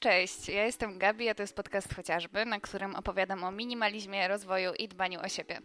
Cześć, ja jestem Gabi, a to jest podcast chociażby, na którym opowiadam o minimalizmie, rozwoju i dbaniu o siebie.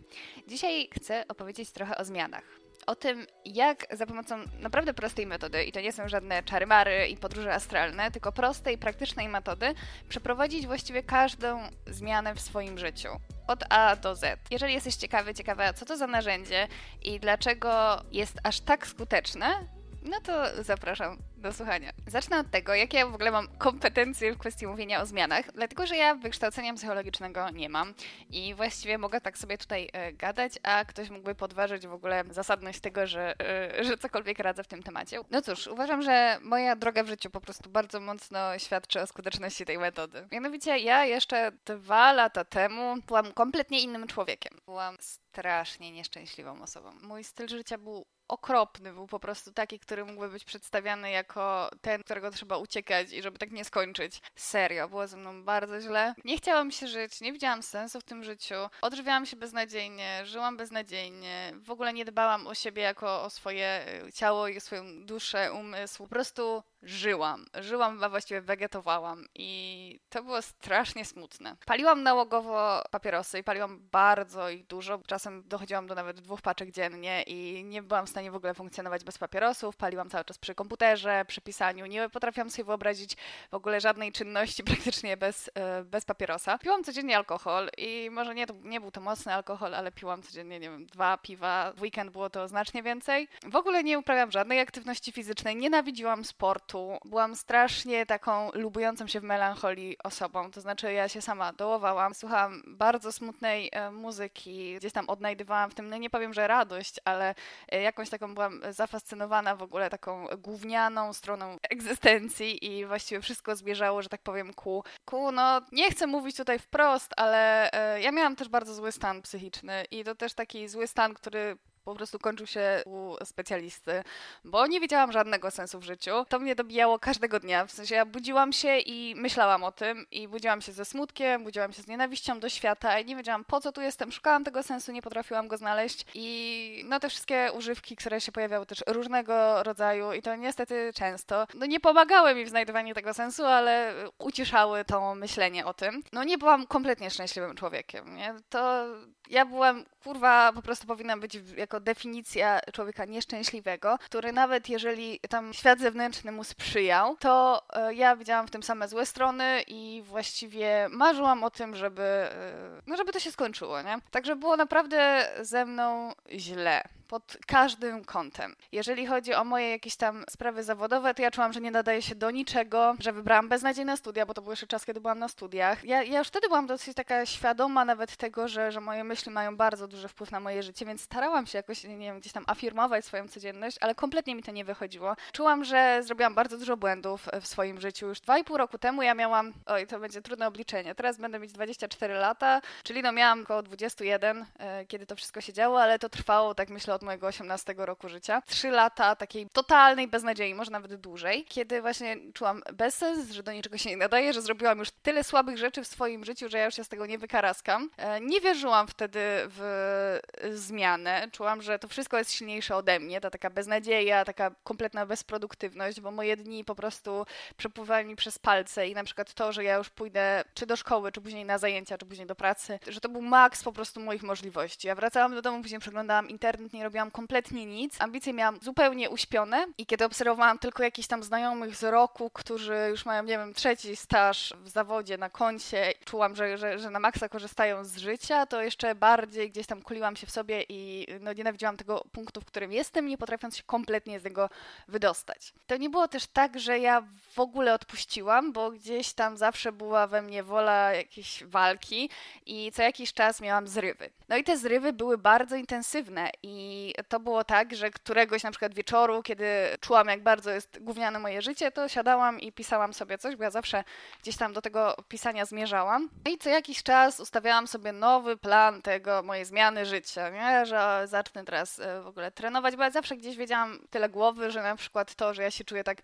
Dzisiaj chcę opowiedzieć trochę o zmianach. O tym, jak za pomocą naprawdę prostej metody, i to nie są żadne czary-mary i podróże astralne, tylko prostej, praktycznej metody, przeprowadzić właściwie każdą zmianę w swoim życiu. Od A do Z. Jeżeli jesteś ciekawy, ciekawa, co to za narzędzie i dlaczego jest aż tak skuteczne, no to zapraszam do słuchania. Zacznę od tego, jakie ja w ogóle mam kompetencje w kwestii mówienia o zmianach, dlatego że ja wykształcenia psychologicznego nie mam i właściwie mogę tak sobie tutaj e, gadać, a ktoś mógłby podważyć w ogóle zasadność tego, że, e, że cokolwiek radzę w tym temacie. No cóż, uważam, że moja droga w życiu po prostu bardzo mocno świadczy o skuteczności tej metody. Mianowicie ja jeszcze dwa lata temu byłam kompletnie innym człowiekiem. Byłam strasznie nieszczęśliwą osobą. Mój styl życia był okropny, był po prostu taki, który mógłby być przedstawiany jako ten, którego trzeba uciekać i żeby tak nie skończyć. Serio, było ze mną bardzo źle. Nie chciałam się żyć, nie widziałam sensu w tym życiu. Odżywiałam się beznadziejnie, żyłam beznadziejnie, w ogóle nie dbałam o siebie jako o swoje ciało i swoją duszę, umysł. Po prostu żyłam. Żyłam, a właściwie wegetowałam i to było strasznie smutne. Paliłam nałogowo papierosy i paliłam bardzo ich dużo. Czasem dochodziłam do nawet dwóch paczek dziennie i nie byłam w stanie w ogóle funkcjonować bez papierosów. Paliłam cały czas przy komputerze, przy pisaniu. Nie potrafiłam sobie wyobrazić w ogóle żadnej czynności praktycznie bez, e, bez papierosa. Piłam codziennie alkohol i może nie, nie był to mocny alkohol, ale piłam codziennie, nie wiem, dwa piwa. W weekend było to znacznie więcej. W ogóle nie uprawiam żadnej aktywności fizycznej. Nienawidziłam sportu Byłam strasznie taką lubującą się w melancholii osobą, to znaczy ja się sama dołowałam, słuchałam bardzo smutnej e, muzyki, gdzieś tam odnajdywałam w tym, no nie powiem, że radość, ale e, jakąś taką byłam zafascynowana w ogóle taką gównianą stroną egzystencji i właściwie wszystko zmierzało, że tak powiem, ku, ku no nie chcę mówić tutaj wprost, ale e, ja miałam też bardzo zły stan psychiczny i to też taki zły stan, który po prostu kończył się u specjalisty, bo nie widziałam żadnego sensu w życiu. To mnie dobijało każdego dnia, w sensie ja budziłam się i myślałam o tym i budziłam się ze smutkiem, budziłam się z nienawiścią do świata i nie wiedziałam po co tu jestem, szukałam tego sensu, nie potrafiłam go znaleźć i no te wszystkie używki, które się pojawiały też różnego rodzaju i to niestety często, no nie pomagały mi w znajdowaniu tego sensu, ale uciszały to myślenie o tym. No nie byłam kompletnie szczęśliwym człowiekiem, nie? To ja byłam, kurwa, po prostu powinna być jako definicja człowieka nieszczęśliwego, który nawet jeżeli tam świat zewnętrzny mu sprzyjał, to e, ja widziałam w tym same złe strony i właściwie marzyłam o tym, żeby, e, no żeby to się skończyło, nie? Także było naprawdę ze mną źle pod każdym kątem. Jeżeli chodzi o moje jakieś tam sprawy zawodowe, to ja czułam, że nie nadaje się do niczego, że wybrałam beznadziejne studia, bo to był jeszcze czas, kiedy byłam na studiach. Ja, ja już wtedy byłam dosyć taka świadoma nawet tego, że, że moje myśli mają bardzo duży wpływ na moje życie, więc starałam się jakoś, nie wiem, gdzieś tam afirmować swoją codzienność, ale kompletnie mi to nie wychodziło. Czułam, że zrobiłam bardzo dużo błędów w swoim życiu. Już dwa i pół roku temu ja miałam, oj, to będzie trudne obliczenie, teraz będę mieć 24 lata, czyli no miałam około 21, e, kiedy to wszystko się działo, ale to trwało, tak myślę, od mojego 18 roku życia. Trzy lata takiej totalnej beznadziei, może nawet dłużej, kiedy właśnie czułam bezsens, że do niczego się nie nadaje, że zrobiłam już tyle słabych rzeczy w swoim życiu, że ja już się z tego nie wykaraskam. E, nie wierzyłam wtedy w zmianę. Czułam, że to wszystko jest silniejsze ode mnie, ta taka beznadzieja, taka kompletna bezproduktywność, bo moje dni po prostu przepływały mi przez palce i na przykład to, że ja już pójdę czy do szkoły, czy później na zajęcia, czy później do pracy, że to był maks po prostu moich możliwości. Ja wracałam do domu, później przeglądałam internet, nie robiłam kompletnie nic. Ambicje miałam zupełnie uśpione i kiedy obserwowałam tylko jakichś tam znajomych z roku, którzy już mają, nie wiem, trzeci staż w zawodzie na koncie, czułam, że, że, że na maksa korzystają z życia, to jeszcze bardziej gdzieś tam kuliłam się w sobie i no, nienawidziłam tego punktu, w którym jestem, nie potrafiąc się kompletnie z niego wydostać. To nie było też tak, że ja w ogóle odpuściłam, bo gdzieś tam zawsze była we mnie wola jakiejś walki i co jakiś czas miałam zrywy. No i te zrywy były bardzo intensywne i to było tak, że któregoś na przykład wieczoru, kiedy czułam, jak bardzo jest gówniane moje życie, to siadałam i pisałam sobie coś, bo ja zawsze gdzieś tam do tego pisania zmierzałam. No I co jakiś czas ustawiałam sobie nowy plan tego, mojej zmiany życia, nie? że zacznę teraz e, w ogóle trenować, bo ja zawsze gdzieś wiedziałam tyle głowy, że na przykład to, że ja się czuję tak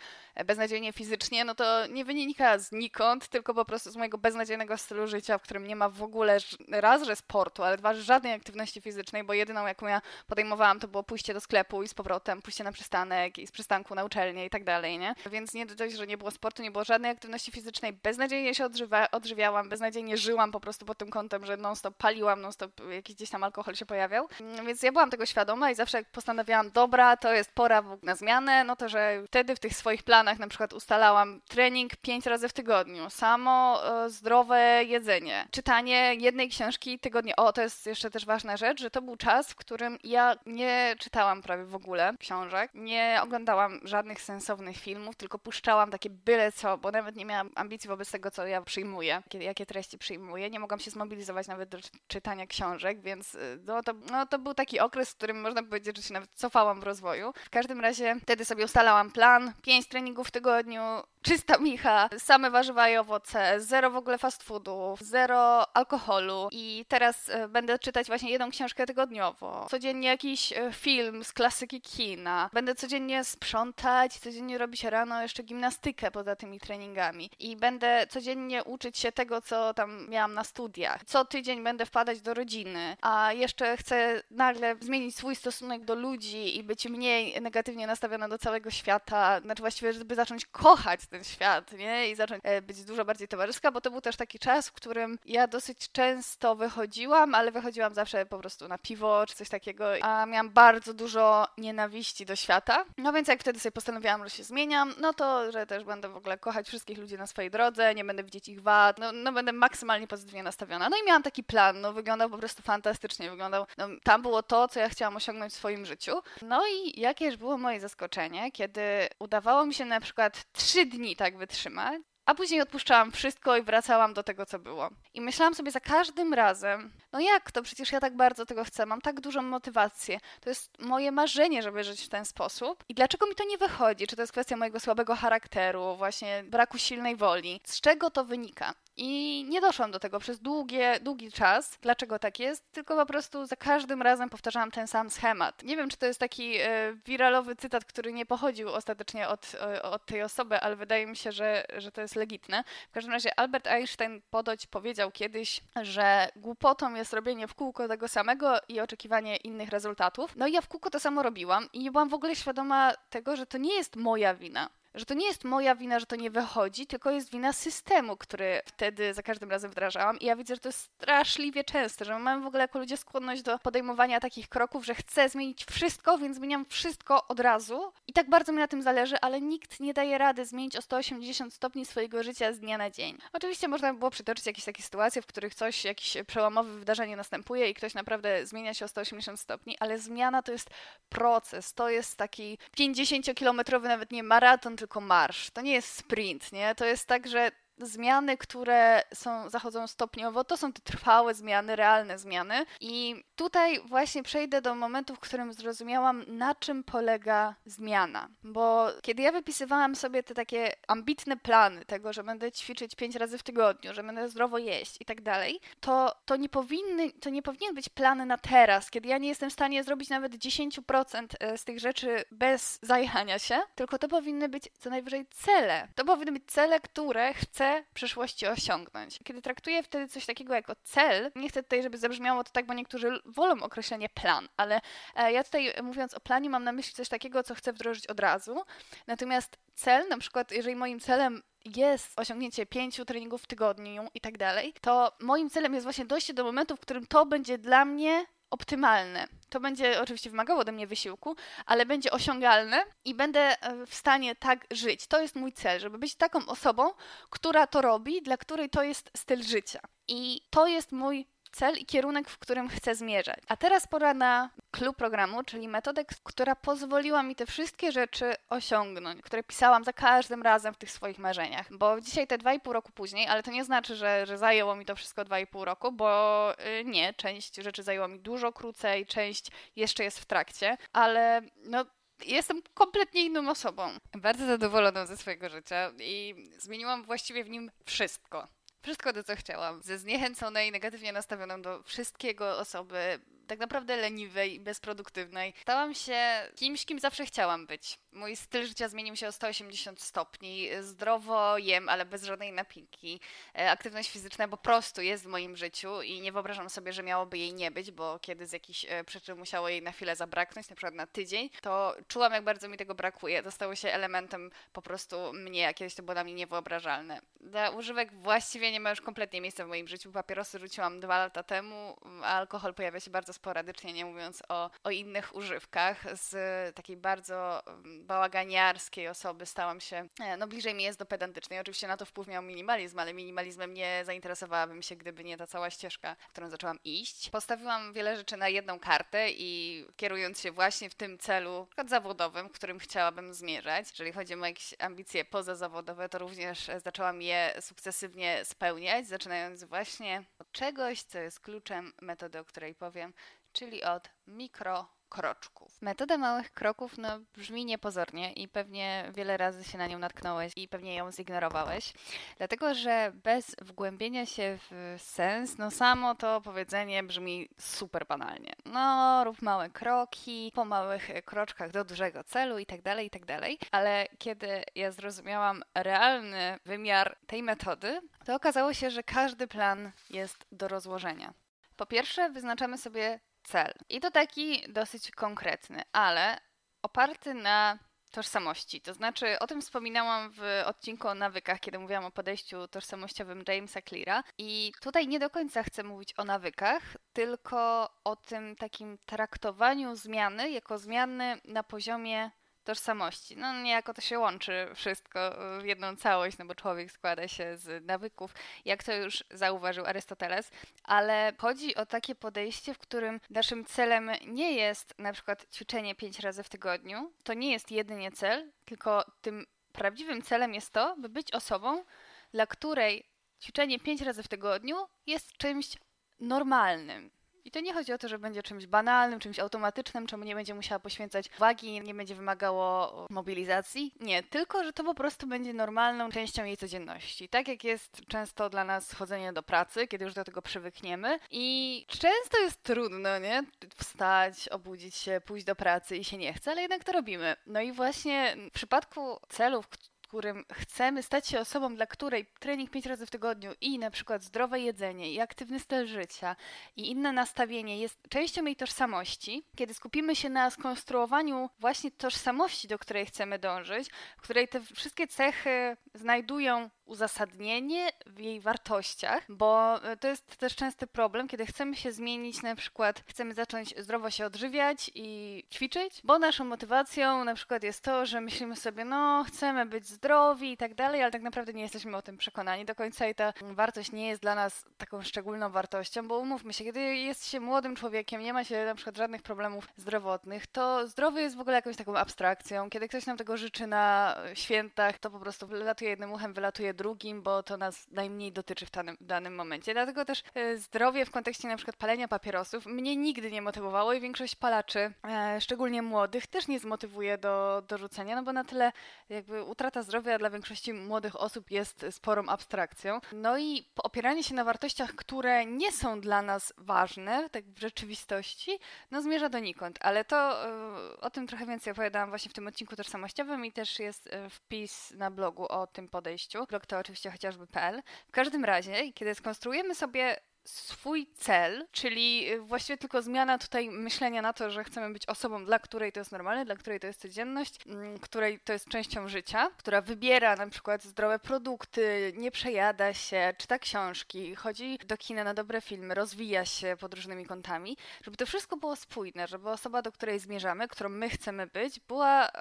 beznadziejnie fizycznie, no to nie wynika znikąd, tylko po prostu z mojego beznadziejnego stylu życia, w którym nie ma w ogóle raz, że sportu, ale dwa, że żadnej aktywności fizycznej, bo jedyną, jaką ja podejmowałam trenowałam, to było pójście do sklepu i z powrotem, pójście na przystanek i z przystanku na uczelnię i tak dalej, nie? Więc nie dość, że nie było sportu, nie było żadnej aktywności fizycznej, beznadziejnie się odżywa, odżywiałam, beznadziejnie żyłam po prostu pod tym kątem, że non-stop paliłam, non-stop jakiś gdzieś tam alkohol się pojawiał. Mm, więc ja byłam tego świadoma i zawsze postanawiałam, dobra, to jest pora na zmianę, no to że wtedy w tych swoich planach na przykład ustalałam trening pięć razy w tygodniu, samo e, zdrowe jedzenie, czytanie jednej książki tygodnie. O, to jest jeszcze też ważna rzecz, że to był czas, w którym ja nie czytałam prawie w ogóle książek, nie oglądałam żadnych sensownych filmów, tylko puszczałam takie byle co, bo nawet nie miałam ambicji wobec tego, co ja przyjmuję, jakie treści przyjmuję. Nie mogłam się zmobilizować nawet do czytania książek, więc y, no, to, no, to był taki okres, w którym można powiedzieć, że się nawet cofałam w rozwoju. W każdym razie wtedy sobie ustalałam plan, pięć treningów w tygodniu, czysta micha, same warzywa i owoce, zero w ogóle fast foodów, zero alkoholu i teraz e, będę czytać właśnie jedną książkę tygodniowo. Codziennie jakiś e, film z klasyki kina. Będę codziennie sprzątać, codziennie robić rano jeszcze gimnastykę poza tymi treningami i będę codziennie uczyć się tego, co tam miałam na studiach. Co tydzień będę wpadać do rodziny, a jeszcze chcę nagle zmienić swój stosunek do ludzi i być mniej negatywnie nastawiona do całego świata, znaczy właściwie, żeby zacząć kochać ten świat, nie? I zacząć e, być dużo bardziej towarzyska, bo to był też taki czas, w którym ja dosyć często wychodziłam, ale wychodziłam zawsze po prostu na piwo czy coś takiego, a miałam bardzo dużo nienawiści do świata. No więc jak wtedy sobie postanowiłam, że się zmieniam, no to, że też będę w ogóle kochać wszystkich ludzi na swojej drodze, nie będę widzieć ich wad, no, no będę maksymalnie pozytywnie nastawiona. No i miałam taki plan, no wyglądał po prostu fantastycznie, wyglądał, no, tam było to, co ja chciałam osiągnąć w swoim życiu. No i jakież było moje zaskoczenie, kiedy udawało mi się na przykład trzy dni dni tak wytrzymać, a później odpuszczałam wszystko i wracałam do tego, co było. I myślałam sobie za każdym razem, no jak to? Przecież ja tak bardzo tego chcę, mam tak dużą motywację. To jest moje marzenie, żeby żyć w ten sposób. I dlaczego mi to nie wychodzi? Czy to jest kwestia mojego słabego charakteru, właśnie braku silnej woli? Z czego to wynika? I nie doszłam do tego przez długie, długi czas. Dlaczego tak jest? Tylko po prostu za każdym razem powtarzałam ten sam schemat. Nie wiem, czy to jest taki e, wiralowy cytat, który nie pochodził ostatecznie od, e, od tej osoby, ale wydaje mi się, że, że to jest legitne. W każdym razie Albert Einstein podoć powiedział kiedyś, że głupotą jest robienie w kółko tego samego i oczekiwanie innych rezultatów. No i ja w kółko to samo robiłam i nie byłam w ogóle świadoma tego, że to nie jest moja wina że to nie jest moja wina, że to nie wychodzi, tylko jest wina systemu, który wtedy za każdym razem wdrażałam. I ja widzę, że to jest straszliwie częste, że mamy w ogóle jako ludzie skłonność do podejmowania takich kroków, że chcę zmienić wszystko, więc zmieniam wszystko od razu. I tak bardzo mi na tym zależy, ale nikt nie daje rady zmienić o 180 stopni swojego życia z dnia na dzień. Oczywiście można by było przytoczyć jakieś takie sytuacje, w których coś, jakieś przełomowe wydarzenie następuje i ktoś naprawdę zmienia się o 180 stopni, ale zmiana to jest proces, to jest taki 50-kilometrowy nawet nie maraton, tylko marsz. To nie jest sprint, nie? To jest tak, że zmiany, które są, zachodzą stopniowo, to są te trwałe zmiany, realne zmiany. I tutaj właśnie przejdę do momentu, w którym zrozumiałam, na czym polega zmiana. Bo kiedy ja wypisywałam sobie te takie ambitne plany tego, że będę ćwiczyć pięć razy w tygodniu, że będę zdrowo jeść i tak dalej, to, to, nie powinny, to nie powinien być plany na teraz, kiedy ja nie jestem w stanie zrobić nawet 10% e, z tych rzeczy bez zajechania się, tylko to powinny być co najwyżej cele. To powinny być cele, które chcę w przyszłości osiągnąć. Kiedy traktuję wtedy coś takiego jako cel, nie chcę tutaj, żeby zabrzmiało to tak, bo niektórzy wolą określenie plan, ale e, ja tutaj mówiąc o planie mam na myśli coś takiego, co chcę wdrożyć od razu. Natomiast cel, na przykład jeżeli moim celem jest osiągnięcie pięciu treningów w tygodniu i tak dalej, to moim celem jest właśnie dojście do momentu, w którym to będzie dla mnie optymalne. To będzie oczywiście wymagało ode mnie wysiłku, ale będzie osiągalne i będę e, w stanie tak żyć. To jest mój cel, żeby być taką osobą, która to robi, dla której to jest styl życia. I to jest mój cel i kierunek, w którym chcę zmierzać. A teraz pora na klub programu, czyli metodę, która pozwoliła mi te wszystkie rzeczy osiągnąć, które pisałam za każdym razem w tych swoich marzeniach. Bo dzisiaj te 2,5 roku później, ale to nie znaczy, że, że zajęło mi to wszystko 2,5 roku, bo yy, nie, część rzeczy zajęło mi dużo krócej, część jeszcze jest w trakcie, ale no jestem kompletnie inną osobą. Bardzo zadowoloną ze swojego życia i zmieniłam właściwie w nim wszystko. Wszystko to, co chciałam. Ze zniechęconej, negatywnie nastawioną do wszystkiego osoby tak naprawdę leniwej i bezproduktywnej. Stałam się kimś, kim zawsze chciałam być. Mój styl życia zmienił się o 180 stopni. Zdrowo jem, ale bez żadnej napinki. E, aktywność fizyczna po prostu jest w moim życiu i nie wyobrażam sobie, że miałoby jej nie być, bo kiedy z jakichś e, przyczyn musiało jej na chwilę zabraknąć, na przykład na tydzień, to czułam, jak bardzo mi tego brakuje. To stało się elementem po prostu mnie, a kiedyś to było dla mnie niewyobrażalne. Dla używek właściwie nie ma już kompletnie miejsca w moim życiu. Papierosy rzuciłam dwa lata temu, a alkohol pojawia się bardzo sporadycznie, nie mówiąc o, o innych używkach. Z takiej bardzo mm, bałaganiarskiej osoby stałam się, e, no bliżej mi jest do pedantycznej. Oczywiście na to wpływ miał minimalizm, ale minimalizmem nie zainteresowałabym się, gdyby nie ta cała ścieżka, którą zaczęłam iść. Postawiłam wiele rzeczy na jedną kartę i kierując się właśnie w tym celu, przykład zawodowym, którym chciałabym zmierzać, jeżeli chodzi o jakieś ambicje pozazawodowe, to również zaczęłam je sukcesywnie spełniać, zaczynając właśnie od czegoś, co jest kluczem metody, o której powiem, czyli od mikro kroczków. Metoda małych kroków no, brzmi niepozornie i pewnie wiele razy się na nią natknąłeś i pewnie ją zignorowałeś, dlatego że bez wgłębienia się w sens, no samo to powiedzenie brzmi super banalnie. No, rób małe kroki, po małych kroczkach do dużego celu i tak dalej, i tak dalej. Ale kiedy ja zrozumiałam realny wymiar tej metody, to okazało się, że każdy plan jest do rozłożenia. Po pierwsze, wyznaczamy sobie cel. I to taki dosyć konkretny, ale oparty na tożsamości. To znaczy, o tym wspominałam w odcinku o nawykach, kiedy mówiłam o podejściu tożsamościowym Jamesa Cleara. I tutaj nie do końca chcę mówić o nawykach, tylko o tym takim traktowaniu zmiany jako zmiany na poziomie tożsamości. No niejako to się łączy wszystko w jedną całość, no bo człowiek składa się z nawyków, jak to już zauważył Arystoteles, ale chodzi o takie podejście, w którym naszym celem nie jest na przykład ćwiczenie pięć razy w tygodniu. To nie jest jedynie cel, tylko tym prawdziwym celem jest to, by być osobą, dla której ćwiczenie pięć razy w tygodniu jest czymś normalnym i to nie chodzi o to, że będzie czymś banalnym, czymś automatycznym, czemu nie będzie musiała poświęcać uwagi, nie będzie wymagało mobilizacji. Nie, tylko, że to po prostu będzie normalną częścią jej codzienności. Tak jak jest często dla nas chodzenie do pracy, kiedy już do tego przywykniemy. I często jest trudno, nie? Wstać, obudzić się, pójść do pracy i się nie chce, ale jednak to robimy. No i właśnie w przypadku celów, którym chcemy stać się osobą, dla której trening pięć razy w tygodniu i na przykład zdrowe jedzenie i aktywny styl życia i inne nastawienie jest częścią jej tożsamości, kiedy skupimy się na skonstruowaniu właśnie tożsamości, do której chcemy dążyć, w której te wszystkie cechy znajdują uzasadnienie w jej wartościach, bo e, to jest też częsty problem, kiedy chcemy się zmienić, na przykład chcemy zacząć zdrowo się odżywiać i ćwiczyć, bo naszą motywacją na przykład jest to, że myślimy sobie, no chcemy być zdrowi i tak dalej, ale tak naprawdę nie jesteśmy o tym przekonani do końca i ta wartość nie jest dla nas taką szczególną wartością, bo umówmy się, kiedy jest się młodym człowiekiem, nie ma się na przykład żadnych problemów zdrowotnych, to zdrowie jest w ogóle jakąś taką abstrakcją. Kiedy ktoś nam tego życzy na świętach, to po prostu wylatuje jednym uchem, wylatuje drugim, bo to nas najmniej dotyczy w danym, danym momencie. Dlatego też e, zdrowie w kontekście na przykład palenia papierosów mnie nigdy nie motywowało i większość palaczy, e, szczególnie młodych, też nie zmotywuje do, do rzucenia, no bo na tyle jakby utrata zdrowia dla większości młodych osób jest sporą abstrakcją. No i opieranie się na wartościach, które nie są dla nas ważne, tak w rzeczywistości, no zmierza donikąd. Ale to e, o tym trochę więcej opowiadałam właśnie w tym odcinku tożsamościowym i też jest wpis na blogu o tym podejściu. To oczywiście chociażby PL. W każdym razie, kiedy skonstruujemy sobie swój cel, czyli właściwie tylko zmiana tutaj myślenia na to, że chcemy być osobą, dla której to jest normalne, dla której to jest codzienność, mm, której to jest częścią życia, która wybiera na przykład zdrowe produkty, nie przejada się, czyta książki, chodzi do kina na dobre filmy, rozwija się pod różnymi kątami, żeby to wszystko było spójne, żeby osoba, do której zmierzamy, którą my chcemy być, była,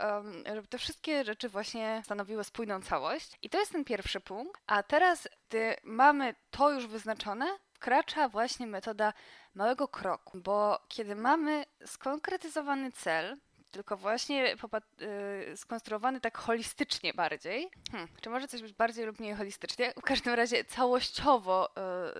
żeby te wszystkie rzeczy właśnie stanowiły spójną całość. I to jest ten pierwszy punkt. A teraz, gdy mamy to już wyznaczone, wkracza właśnie metoda małego kroku, bo kiedy mamy skonkretyzowany cel, tylko właśnie y, skonstruowany tak holistycznie bardziej. Hmm, czy może coś być bardziej lub mniej holistycznie? W każdym razie całościowo,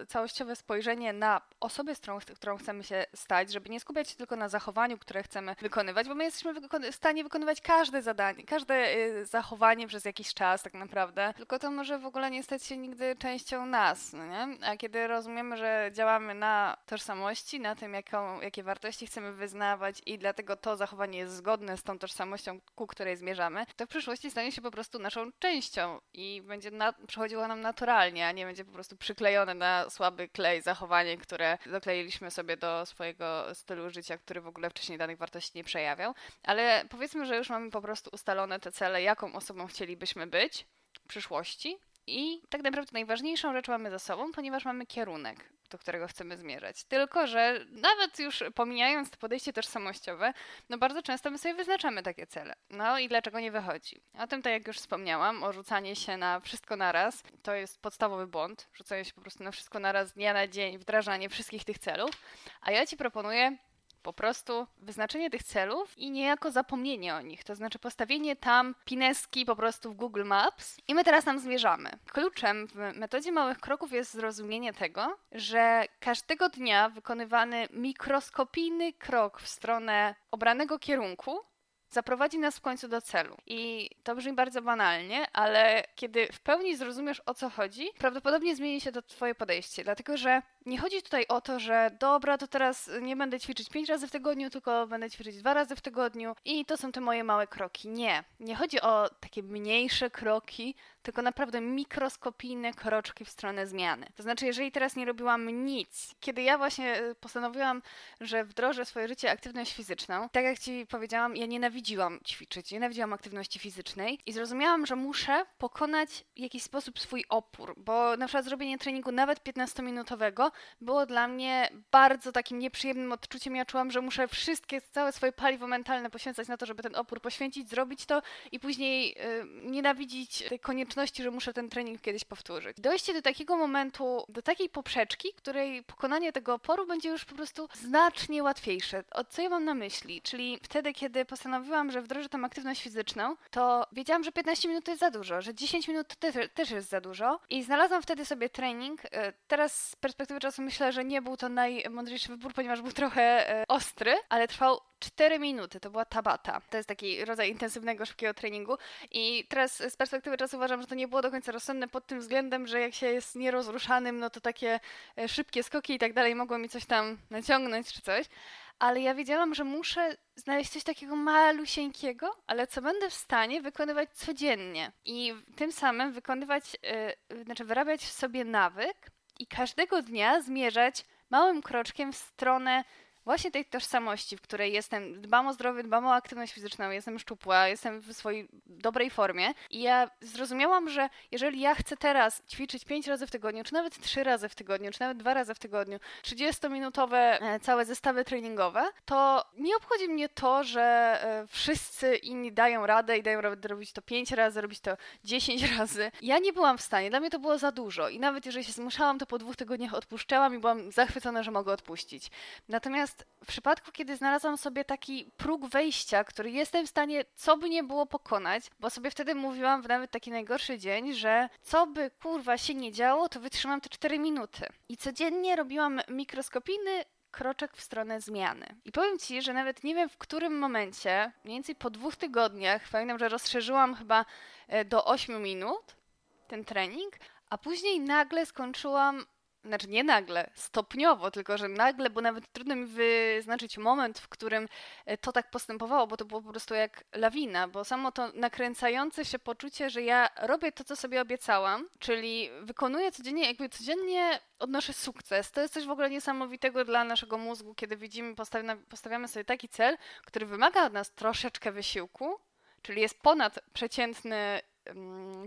y, całościowe spojrzenie na osobę, z którą, którą chcemy się stać, żeby nie skupiać się tylko na zachowaniu, które chcemy wykonywać, bo my jesteśmy w stanie wykonywać każde zadanie, każde y, zachowanie przez jakiś czas tak naprawdę, tylko to może w ogóle nie stać się nigdy częścią nas, no nie? A kiedy rozumiemy, że działamy na tożsamości, na tym, jaką, jakie wartości chcemy wyznawać i dlatego to zachowanie jest zgodne z tą tożsamością, ku której zmierzamy, to w przyszłości stanie się po prostu naszą częścią i będzie na, nam naturalnie, a nie będzie po prostu przyklejone na słaby klej zachowanie, które dokleiliśmy sobie do swojego stylu życia, który w ogóle wcześniej danych wartości nie przejawiał. Ale powiedzmy, że już mamy po prostu ustalone te cele, jaką osobą chcielibyśmy być w przyszłości. I tak naprawdę najważniejszą rzecz mamy za sobą, ponieważ mamy kierunek do którego chcemy zmierzać. Tylko, że nawet już pomijając to podejście tożsamościowe, no bardzo często my sobie wyznaczamy takie cele. No i dlaczego nie wychodzi? O tym, tak jak już wspomniałam, o rzucanie się na wszystko naraz, to jest podstawowy błąd. Rzucanie się po prostu na wszystko naraz, dnia na dzień, wdrażanie wszystkich tych celów. A ja Ci proponuję po prostu wyznaczenie tych celów i niejako zapomnienie o nich, to znaczy postawienie tam pineski po prostu w Google Maps i my teraz tam zmierzamy. Kluczem w metodzie małych kroków jest zrozumienie tego, że każdego dnia wykonywany mikroskopijny krok w stronę obranego kierunku zaprowadzi nas w końcu do celu. I to brzmi bardzo banalnie, ale kiedy w pełni zrozumiesz o co chodzi, prawdopodobnie zmieni się to Twoje podejście, dlatego że nie chodzi tutaj o to, że dobra, to teraz nie będę ćwiczyć pięć razy w tygodniu, tylko będę ćwiczyć dwa razy w tygodniu i to są te moje małe kroki. Nie. Nie chodzi o takie mniejsze kroki, tylko naprawdę mikroskopijne kroczki w stronę zmiany. To znaczy, jeżeli teraz nie robiłam nic, kiedy ja właśnie e, postanowiłam, że wdrożę swoje życie aktywność fizyczną, tak jak Ci powiedziałam, ja nienawidziłam ćwiczyć, nienawidziłam aktywności fizycznej i zrozumiałam, że muszę pokonać w jakiś sposób swój opór, bo na przykład zrobienie treningu nawet 15-minutowego było dla mnie bardzo takim nieprzyjemnym odczuciem. Ja czułam, że muszę wszystkie, całe swoje paliwo mentalne poświęcać na to, żeby ten opór poświęcić, zrobić to i później y, nienawidzić tej konieczności, że muszę ten trening kiedyś powtórzyć. Dojście do takiego momentu, do takiej poprzeczki, której pokonanie tego oporu będzie już po prostu znacznie łatwiejsze. O co ja mam na myśli? Czyli wtedy, kiedy postanowiłam, że wdrożę tę aktywność fizyczną, to wiedziałam, że 15 minut to jest za dużo, że 10 minut to też, też jest za dużo i znalazłam wtedy sobie trening. Y, teraz z perspektywy czasu myślę, że nie był to najmądrzejszy wybór, ponieważ był trochę e, ostry, ale trwał 4 minuty. To była tabata. To jest taki rodzaj intensywnego, szybkiego treningu. I teraz z perspektywy czasu uważam, że to nie było do końca rozsądne pod tym względem, że jak się jest nierozruszanym, no to takie e, szybkie skoki i tak dalej mogło mi coś tam naciągnąć czy coś ale ja wiedziałam, że muszę znaleźć coś takiego malusieńkiego, ale co będę w stanie wykonywać codziennie i tym samym wykonywać, yy, znaczy wyrabiać w sobie nawyk, i każdego dnia zmierzać małym kroczkiem w stronę właśnie tej tożsamości, w której jestem, dbam o zdrowie, dbam o aktywność fizyczną, jestem szczupła, jestem w swojej dobrej formie. I ja zrozumiałam, że jeżeli ja chcę teraz ćwiczyć 5 razy w tygodniu, czy nawet 3 razy w tygodniu, czy nawet 2 razy w tygodniu, 30-minutowe e, całe zestawy treningowe, to nie obchodzi mnie to, że e, wszyscy inni dają radę i dają radę robić to 5 razy, robić to 10 razy. Ja nie byłam w stanie, dla mnie to było za dużo. I nawet jeżeli się zmuszałam, to po dwóch tygodniach odpuszczałam i byłam zachwycona, że mogę odpuścić. Natomiast w przypadku, kiedy znalazłam sobie taki próg wejścia, który jestem w stanie, co by nie było, pokonać, bo sobie wtedy mówiłam w nawet taki najgorszy dzień, że co by kurwa się nie działo, to wytrzymam te 4 minuty. I codziennie robiłam mikroskopijny kroczek w stronę zmiany. I powiem Ci, że nawet nie wiem w którym momencie, mniej więcej po dwóch tygodniach, pamiętam, że rozszerzyłam chyba e, do 8 minut ten trening, a później nagle skończyłam znaczy nie nagle, stopniowo, tylko że nagle, bo nawet trudno mi wyznaczyć moment, w którym e, to tak postępowało, bo to było po prostu jak lawina, bo samo to nakręcające się poczucie, że ja robię to, co sobie obiecałam, czyli wykonuję codziennie, jakby codziennie odnoszę sukces. To jest coś w ogóle niesamowitego dla naszego mózgu, kiedy widzimy, postawiamy sobie taki cel, który wymaga od nas troszeczkę wysiłku, czyli jest ponad przeciętny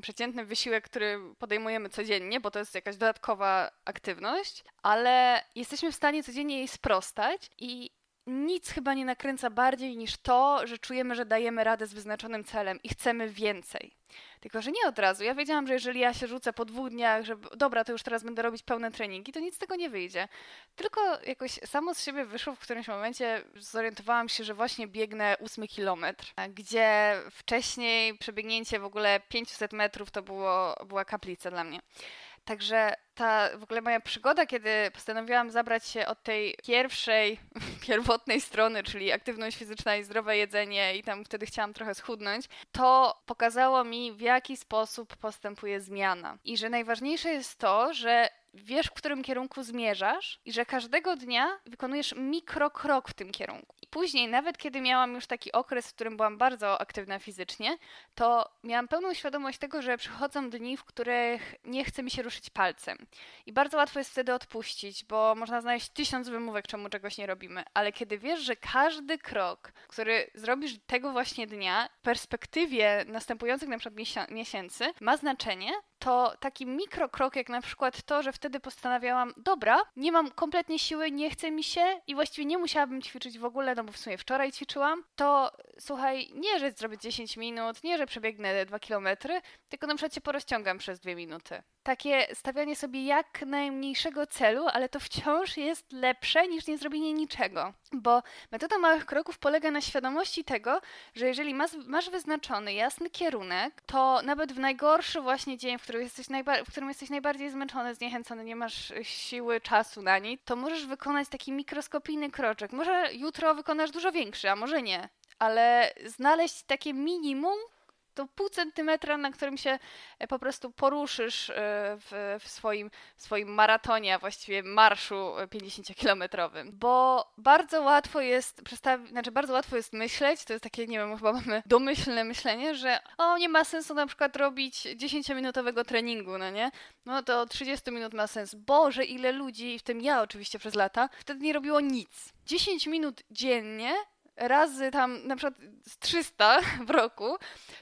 przeciętny wysiłek, który podejmujemy codziennie, bo to jest jakaś dodatkowa aktywność, ale jesteśmy w stanie codziennie jej sprostać i nic chyba nie nakręca bardziej niż to, że czujemy, że dajemy radę z wyznaczonym celem i chcemy więcej. Tylko, że nie od razu. Ja wiedziałam, że jeżeli ja się rzucę po dwóch dniach, że dobra, to już teraz będę robić pełne treningi, to nic z tego nie wyjdzie. Tylko jakoś samo z siebie wyszło w którymś momencie, zorientowałam się, że właśnie biegnę ósmy kilometr, gdzie wcześniej przebiegnięcie w ogóle 500 metrów to było, była kaplica dla mnie. Także ta w ogóle moja przygoda, kiedy postanowiłam zabrać się od tej pierwszej, pierwotnej strony, czyli aktywność fizyczna i zdrowe jedzenie, i tam wtedy chciałam trochę schudnąć, to pokazało mi, w jaki sposób postępuje zmiana. I że najważniejsze jest to, że wiesz, w którym kierunku zmierzasz i że każdego dnia wykonujesz mikrokrok w tym kierunku. Później, nawet kiedy miałam już taki okres, w którym byłam bardzo aktywna fizycznie, to miałam pełną świadomość tego, że przychodzą dni, w których nie chce mi się ruszyć palcem. I bardzo łatwo jest wtedy odpuścić, bo można znaleźć tysiąc wymówek, czemu czegoś nie robimy. Ale kiedy wiesz, że każdy krok, który zrobisz tego właśnie dnia, w perspektywie następujących na przykład miesięcy, ma znaczenie, to taki mikrokrok, jak na przykład to, że wtedy postanawiałam, dobra, nie mam kompletnie siły, nie chce mi się i właściwie nie musiałabym ćwiczyć w ogóle, no bo w sumie wczoraj ćwiczyłam, to słuchaj, nie, że zrobię 10 minut, nie, że przebiegnę 2 kilometry, tylko na przykład się porozciągam przez 2 minuty. Takie stawianie sobie jak najmniejszego celu, ale to wciąż jest lepsze niż nie zrobienie niczego. Bo metoda małych kroków polega na świadomości tego, że jeżeli masz, masz wyznaczony jasny kierunek, to nawet w najgorszy właśnie dzień, w którym, jesteś w którym jesteś najbardziej zmęczony, zniechęcony, nie masz siły, czasu na nic, to możesz wykonać taki mikroskopijny kroczek. Może jutro wykonasz dużo większy, a może nie ale znaleźć takie minimum, to pół centymetra, na którym się e, po prostu poruszysz e, w, w, swoim, w swoim maratonie, a właściwie marszu 50-kilometrowym. Bo bardzo łatwo jest znaczy bardzo łatwo jest myśleć, to jest takie, nie wiem, chyba mamy domyślne myślenie, że o, nie ma sensu na przykład robić 10-minutowego treningu, no nie? No to 30 minut ma sens. Boże, ile ludzi, w tym ja oczywiście przez lata, wtedy nie robiło nic. 10 minut dziennie razy tam na przykład z 300 w roku,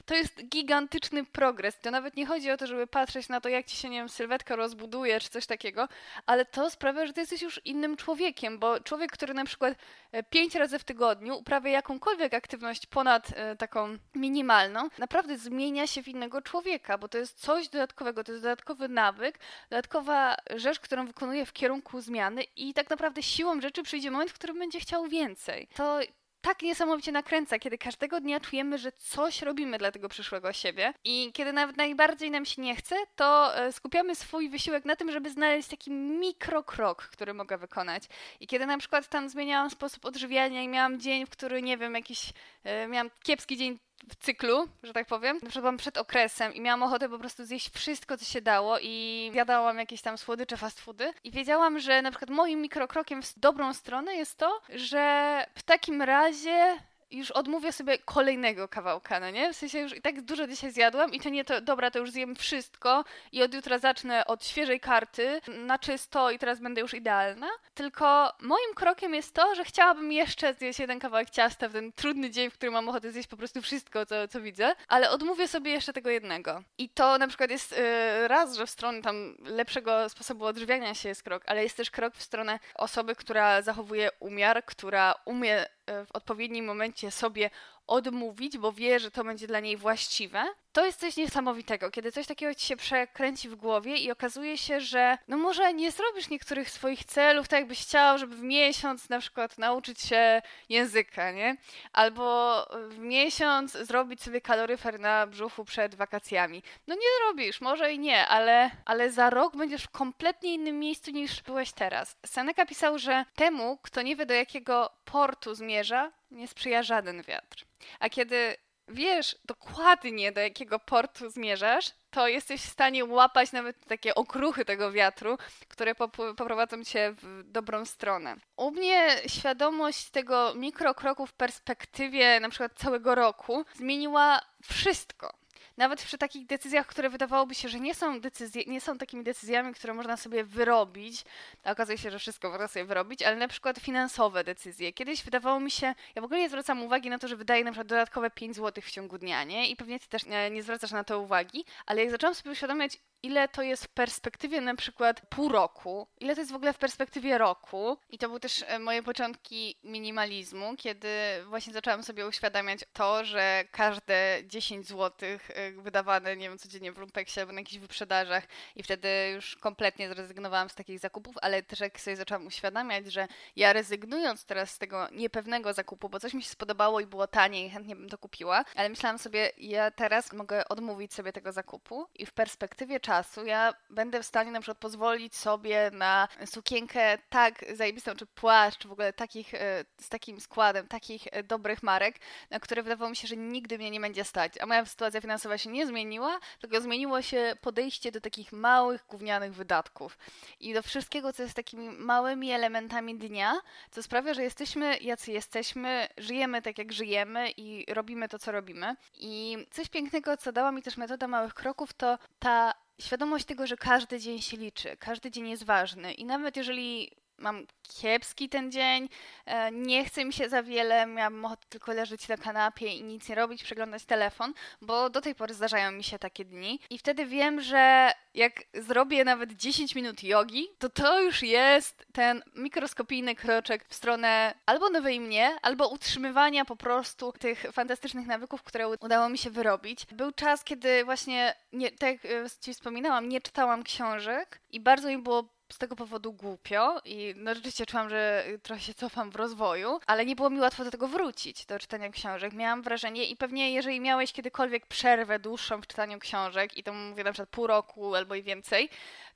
to jest gigantyczny progres. To nawet nie chodzi o to, żeby patrzeć na to, jak ci się, nie wiem, sylwetka rozbuduje, czy coś takiego, ale to sprawia, że ty jesteś już innym człowiekiem, bo człowiek, który na przykład e, pięć razy w tygodniu uprawia jakąkolwiek aktywność ponad e, taką minimalną, naprawdę zmienia się w innego człowieka, bo to jest coś dodatkowego, to jest dodatkowy nawyk, dodatkowa rzecz, którą wykonuje w kierunku zmiany i tak naprawdę siłą rzeczy przyjdzie moment, w którym będzie chciał więcej. To tak niesamowicie nakręca, kiedy każdego dnia czujemy, że coś robimy dla tego przyszłego siebie i kiedy nawet najbardziej nam się nie chce, to e, skupiamy swój wysiłek na tym, żeby znaleźć taki mikrokrok, który mogę wykonać. I kiedy na przykład tam zmieniałam sposób odżywiania i miałam dzień, w który, nie wiem, jakiś, e, miałam kiepski dzień w cyklu, że tak powiem. Na przykład byłam przed okresem i miałam ochotę po prostu zjeść wszystko, co się dało i jadałam jakieś tam słodycze, fast foody i wiedziałam, że na przykład moim mikrokrokiem w dobrą stronę jest to, że w takim razie już odmówię sobie kolejnego kawałka, no nie? W sensie już i tak dużo dzisiaj zjadłam i to nie to, dobra, to już zjem wszystko i od jutra zacznę od świeżej karty na czysto i teraz będę już idealna. Tylko moim krokiem jest to, że chciałabym jeszcze zjeść jeden kawałek ciasta w ten trudny dzień, w którym mam ochotę zjeść po prostu wszystko, co, co widzę, ale odmówię sobie jeszcze tego jednego. I to na przykład jest yy, raz, że w stronę tam lepszego sposobu odżywiania się jest krok, ale jest też krok w stronę osoby, która zachowuje umiar, która umie w odpowiednim momencie sobie odmówić, bo wie, że to będzie dla niej właściwe, to jest coś niesamowitego, kiedy coś takiego ci się przekręci w głowie i okazuje się, że no może nie zrobisz niektórych swoich celów tak jakbyś chciał, żeby w miesiąc na przykład nauczyć się języka, nie? Albo w miesiąc zrobić sobie kaloryfer na brzuchu przed wakacjami. No nie zrobisz, może i nie, ale, ale za rok będziesz w kompletnie innym miejscu niż byłeś teraz. Seneca pisał, że temu, kto nie wie do jakiego portu zmierza, nie sprzyja żaden wiatr. A kiedy wiesz dokładnie do jakiego portu zmierzasz, to jesteś w stanie łapać nawet takie okruchy tego wiatru, które poprowadzą cię w dobrą stronę. U mnie świadomość tego mikrokroku w perspektywie na przykład całego roku zmieniła wszystko nawet przy takich decyzjach, które wydawałoby się, że nie są, nie są takimi decyzjami, które można sobie wyrobić, okazuje się, że wszystko można sobie wyrobić, ale na przykład finansowe decyzje. Kiedyś wydawało mi się, ja w ogóle nie zwracam uwagi na to, że wydaję na przykład dodatkowe 5 zł w ciągu dnia, nie? I pewnie ty też nie, nie zwracasz na to uwagi, ale jak zaczęłam sobie uświadamiać, ile to jest w perspektywie na przykład pół roku, ile to jest w ogóle w perspektywie roku. I to były też e, moje początki minimalizmu, kiedy właśnie zaczęłam sobie uświadamiać to, że każde 10 zł e, wydawane, nie wiem, codziennie w lumpeksie albo na jakichś wyprzedażach i wtedy już kompletnie zrezygnowałam z takich zakupów, ale też jak sobie zaczęłam uświadamiać, że ja rezygnując teraz z tego niepewnego zakupu, bo coś mi się spodobało i było taniej, chętnie bym to kupiła, ale myślałam sobie, ja teraz mogę odmówić sobie tego zakupu i w perspektywie czasu ja będę w stanie na przykład pozwolić sobie na sukienkę tak zajebistą, czy płaszcz, w ogóle takich, e, z takim składem, takich e, dobrych marek, na które wydawało mi się, że nigdy mnie nie będzie stać. A moja sytuacja finansowa się nie zmieniła, tylko zmieniło się podejście do takich małych, gównianych wydatków. I do wszystkiego, co jest takimi małymi elementami dnia, co sprawia, że jesteśmy jacy jesteśmy, żyjemy tak jak żyjemy i robimy to, co robimy. I coś pięknego, co dała mi też metoda małych kroków, to ta świadomość tego, że każdy dzień się liczy, każdy dzień jest ważny i nawet jeżeli mam kiepski ten dzień, e, nie chce mi się za wiele, miałam ochotę tylko leżeć na kanapie i nic nie robić, przeglądać telefon, bo do tej pory zdarzają mi się takie dni i wtedy wiem, że jak zrobię nawet 10 minut jogi, to to już jest ten mikroskopijny kroczek w stronę albo nowej mnie, albo utrzymywania po prostu tych fantastycznych nawyków, które udało mi się wyrobić. Był czas, kiedy właśnie, nie, tak jak e, Ci wspominałam, nie czytałam książek i bardzo mi było z tego powodu głupio i no rzeczywiście czułam, że trochę się cofam w rozwoju, ale nie było mi łatwo do tego wrócić, do czytania książek. Miałam wrażenie i pewnie jeżeli miałeś kiedykolwiek przerwę dłuższą w czytaniu książek i to mówię na przykład pół roku albo i więcej,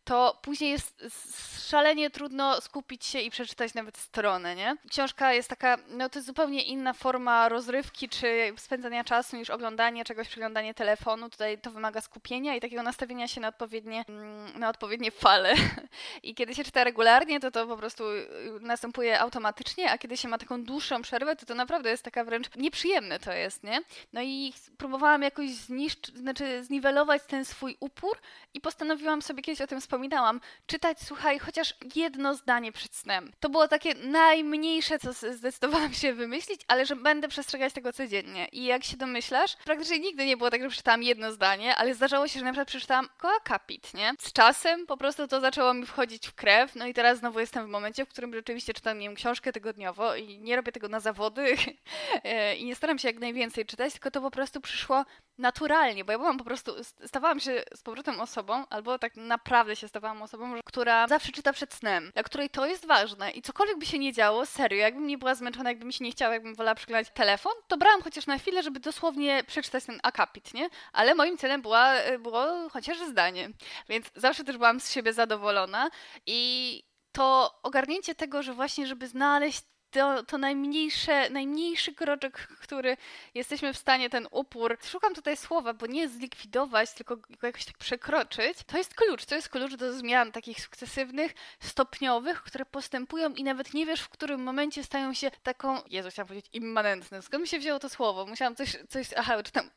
to później jest szalenie trudno skupić się i przeczytać nawet stronę, nie? Książka jest taka, no to jest zupełnie inna forma rozrywki czy spędzania czasu niż oglądanie czegoś, przeglądanie telefonu. Tutaj to wymaga skupienia i takiego nastawienia się na odpowiednie, mm, na odpowiednie fale. I kiedy się czyta regularnie, to to po prostu y, następuje automatycznie, a kiedy się ma taką dłuższą przerwę, to to naprawdę jest taka wręcz nieprzyjemne to jest, nie? No i próbowałam jakoś zniszczyć, znaczy zniwelować ten swój upór i postanowiłam sobie kiedyś o tym wspomnieć wspominałam, czytać, słuchaj, chociaż jedno zdanie przed snem. To było takie najmniejsze, co zdecydowałam się wymyślić, ale że będę przestrzegać tego codziennie. I jak się domyślasz, praktycznie nigdy nie było tak, że przeczytałam jedno zdanie, ale zdarzało się, że na przykład przeczytałam akapit, nie? Z czasem po prostu to zaczęło mi wchodzić w krew, no i teraz znowu jestem w momencie, w którym rzeczywiście czytam, nie wiem, książkę tygodniowo i nie robię tego na zawody i nie staram się jak najwięcej czytać, tylko to po prostu przyszło naturalnie, bo ja byłam po prostu, stawałam się z powrotem osobą, albo tak naprawdę się stawałam osobą, która zawsze czyta przed snem, dla której to jest ważne i cokolwiek by się nie działo, serio, jakbym nie była zmęczona, jakby mi się nie chciało, jakbym wolała przeglądać telefon, to brałam chociaż na chwilę, żeby dosłownie przeczytać ten akapit, nie? Ale moim celem była, było chociaż zdanie, więc zawsze też byłam z siebie zadowolona i to ogarnięcie tego, że właśnie, żeby znaleźć to, to najmniejsze, najmniejszy kroczek, który jesteśmy w stanie ten upór, szukam tutaj słowa, bo nie zlikwidować, tylko go jakoś tak przekroczyć, to jest klucz. To jest klucz do zmian takich sukcesywnych, stopniowych, które postępują i nawet nie wiesz, w którym momencie stają się taką, Jezu, chciałam powiedzieć immanentne. Skąd mi się wzięło to słowo? Musiałam coś, coś aha, czytam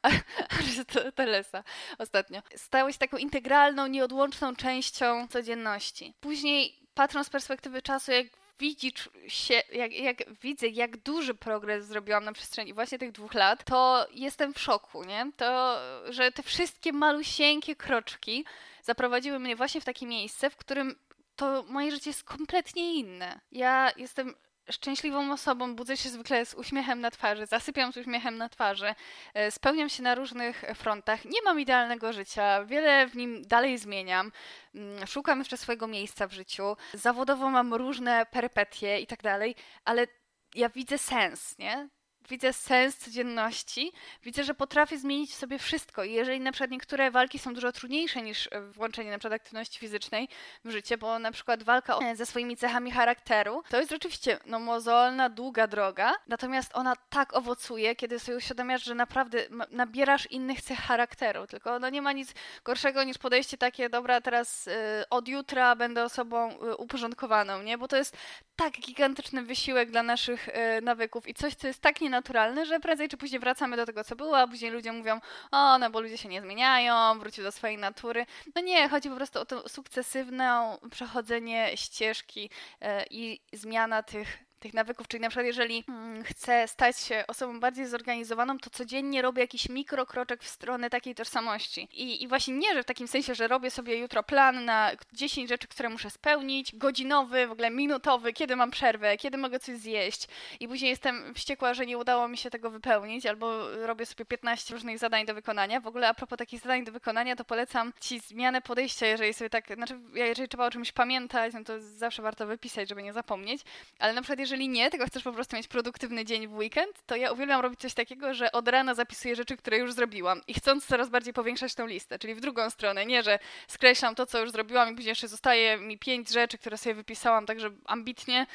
Telesa ostatnio. Stało się taką integralną, nieodłączną częścią codzienności. Później patrząc z perspektywy czasu, jak widzisz się, jak, jak widzę, jak duży progres zrobiłam na przestrzeni właśnie tych dwóch lat, to jestem w szoku, nie? To, że te wszystkie malusieńkie kroczki zaprowadziły mnie właśnie w takie miejsce, w którym to moje życie jest kompletnie inne. Ja jestem szczęśliwą osobą, budzę się zwykle z uśmiechem na twarzy, zasypiam z uśmiechem na twarzy, e, spełniam się na różnych frontach. Nie mam idealnego życia, wiele w nim dalej zmieniam, mm, szukam jeszcze swojego miejsca w życiu, zawodowo mam różne perypetie i tak dalej, ale ja widzę sens, nie? Widzę sens codzienności, widzę, że potrafię zmienić w sobie wszystko. I jeżeli na przykład niektóre walki są dużo trudniejsze niż e, włączenie na przykład aktywności fizycznej w życie, bo na przykład walka ze swoimi cechami charakteru, to jest rzeczywiście no, mozolna, długa droga, natomiast ona tak owocuje, kiedy sobie uświadamiasz, że naprawdę nabierasz innych cech charakteru, tylko no, nie ma nic gorszego niż podejście takie, dobra, teraz y, od jutra będę osobą y, uporządkowaną, nie? Bo to jest tak gigantyczny wysiłek dla naszych y, nawyków i coś, co jest tak nienaturalne, naturalne, że prędzej czy później wracamy do tego, co było, a później ludzie mówią, o, no bo ludzie się nie zmieniają, wrócił do swojej natury. No nie, chodzi po prostu o to sukcesywne przechodzenie ścieżki e, i zmiana tych tych nawyków, czyli na przykład jeżeli mm, chcę stać się osobą bardziej zorganizowaną, to codziennie robię jakiś mikrokroczek w stronę takiej tożsamości. I, I właśnie nie, że w takim sensie, że robię sobie jutro plan na 10 rzeczy, które muszę spełnić, godzinowy, w ogóle minutowy, kiedy mam przerwę, kiedy mogę coś zjeść i później jestem wściekła, że nie udało mi się tego wypełnić, albo robię sobie 15 różnych zadań do wykonania. W ogóle a propos takich zadań do wykonania, to polecam Ci zmianę podejścia, jeżeli sobie tak, znaczy jeżeli trzeba o czymś pamiętać, no to zawsze warto wypisać, żeby nie zapomnieć, ale na przykład jeżeli nie, tylko chcesz po prostu mieć produktywny dzień w weekend, to ja uwielbiam robić coś takiego, że od rana zapisuję rzeczy, które już zrobiłam. I chcąc coraz bardziej powiększać tą listę, czyli w drugą stronę, nie, że skreślam to, co już zrobiłam i później jeszcze zostaje mi pięć rzeczy, które sobie wypisałam, także ambitnie,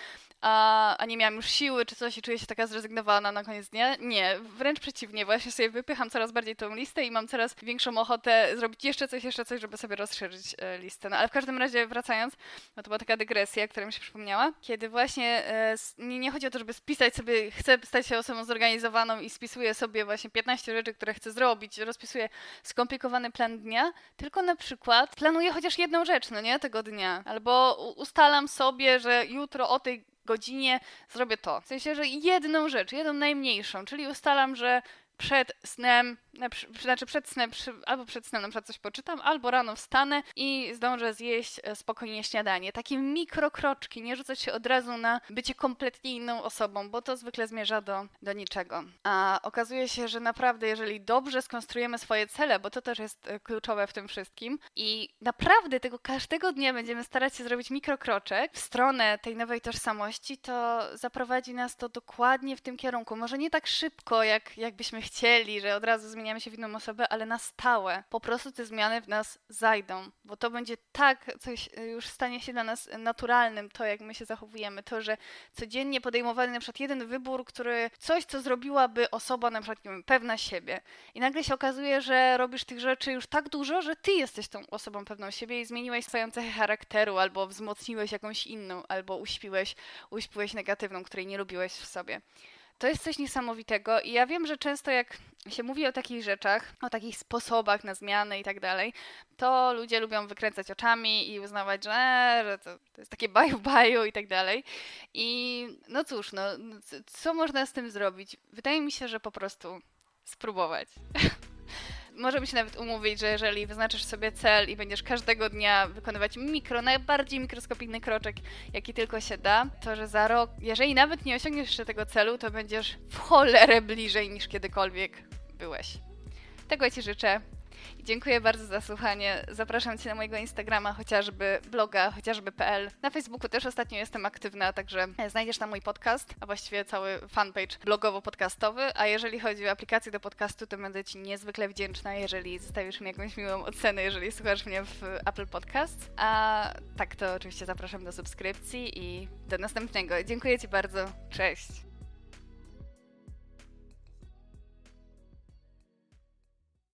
a, a nie miałam już siły czy coś i czuję się taka zrezygnowana na koniec dnia. Nie, wręcz przeciwnie, właśnie sobie wypycham coraz bardziej tą listę i mam coraz większą ochotę zrobić jeszcze coś, jeszcze coś, żeby sobie rozszerzyć e, listę. No ale w każdym razie wracając, no to była taka dygresja, która mi się przypomniała, kiedy właśnie e, nie, nie chodzi o to, żeby spisać sobie, chcę stać się osobą zorganizowaną i spisuję sobie właśnie 15 rzeczy, które chcę zrobić, rozpisuję skomplikowany plan dnia, tylko na przykład planuję chociaż jedną rzecz, no nie, tego dnia. Albo ustalam sobie, że jutro o tej godzinie zrobię to. W sensie, że jedną rzecz, jedną najmniejszą, czyli ustalam, że przed snem, znaczy przed snem, albo przed snem na przykład coś poczytam, albo rano wstanę i zdążę zjeść e, spokojnie śniadanie. Takie mikrokroczki, nie rzucać się od razu na bycie kompletnie inną osobą, bo to zwykle zmierza do, do niczego. A okazuje się, że naprawdę, jeżeli dobrze skonstruujemy swoje cele, bo to też jest e, kluczowe w tym wszystkim i naprawdę tego każdego dnia będziemy starać się zrobić mikrokroczek w stronę tej nowej tożsamości, to zaprowadzi nas to dokładnie w tym kierunku. Może nie tak szybko, jak, jakbyśmy chcieli, że od razu zmieniamy się w inną osobę, ale na stałe. Po prostu te zmiany w nas zajdą, bo to będzie tak, coś y, już stanie się dla nas naturalnym, to jak my się zachowujemy, to, że codziennie podejmowany na przykład jeden wybór, który coś, co zrobiłaby osoba na przykład, nie wiem, pewna siebie. I nagle się okazuje, że robisz tych rzeczy już tak dużo, że ty jesteś tą osobą pewną siebie i zmieniłeś swoją cechę charakteru, albo wzmocniłeś jakąś inną, albo uśpiłeś, uśpiłeś negatywną, której nie lubiłeś w sobie. To jest coś niesamowitego i ja wiem, że często jak się mówi o takich rzeczach, o takich sposobach na zmianę i tak dalej, to ludzie lubią wykręcać oczami i uznawać, że, że to, to jest takie baju-baju i tak dalej. I no cóż, no, co można z tym zrobić? Wydaje mi się, że po prostu spróbować. możemy się nawet umówić, że jeżeli wyznaczysz sobie cel i będziesz każdego dnia wykonywać mikro, najbardziej mikroskopijny kroczek, jaki tylko się da, to że za rok, jeżeli nawet nie osiągniesz jeszcze tego celu, to będziesz w cholerę bliżej niż kiedykolwiek byłeś. Tego Ci życzę. Dziękuję bardzo za słuchanie. Zapraszam Cię na mojego Instagrama, chociażby bloga, chociażby.pl. Na Facebooku też ostatnio jestem aktywna, także znajdziesz tam mój podcast, a właściwie cały fanpage blogowo-podcastowy. A jeżeli chodzi o aplikację do podcastu, to będę Ci niezwykle wdzięczna, jeżeli zostawisz mi jakąś miłą ocenę, jeżeli słuchasz mnie w Apple Podcast. A tak, to oczywiście zapraszam do subskrypcji i do następnego. Dziękuję Ci bardzo. Cześć!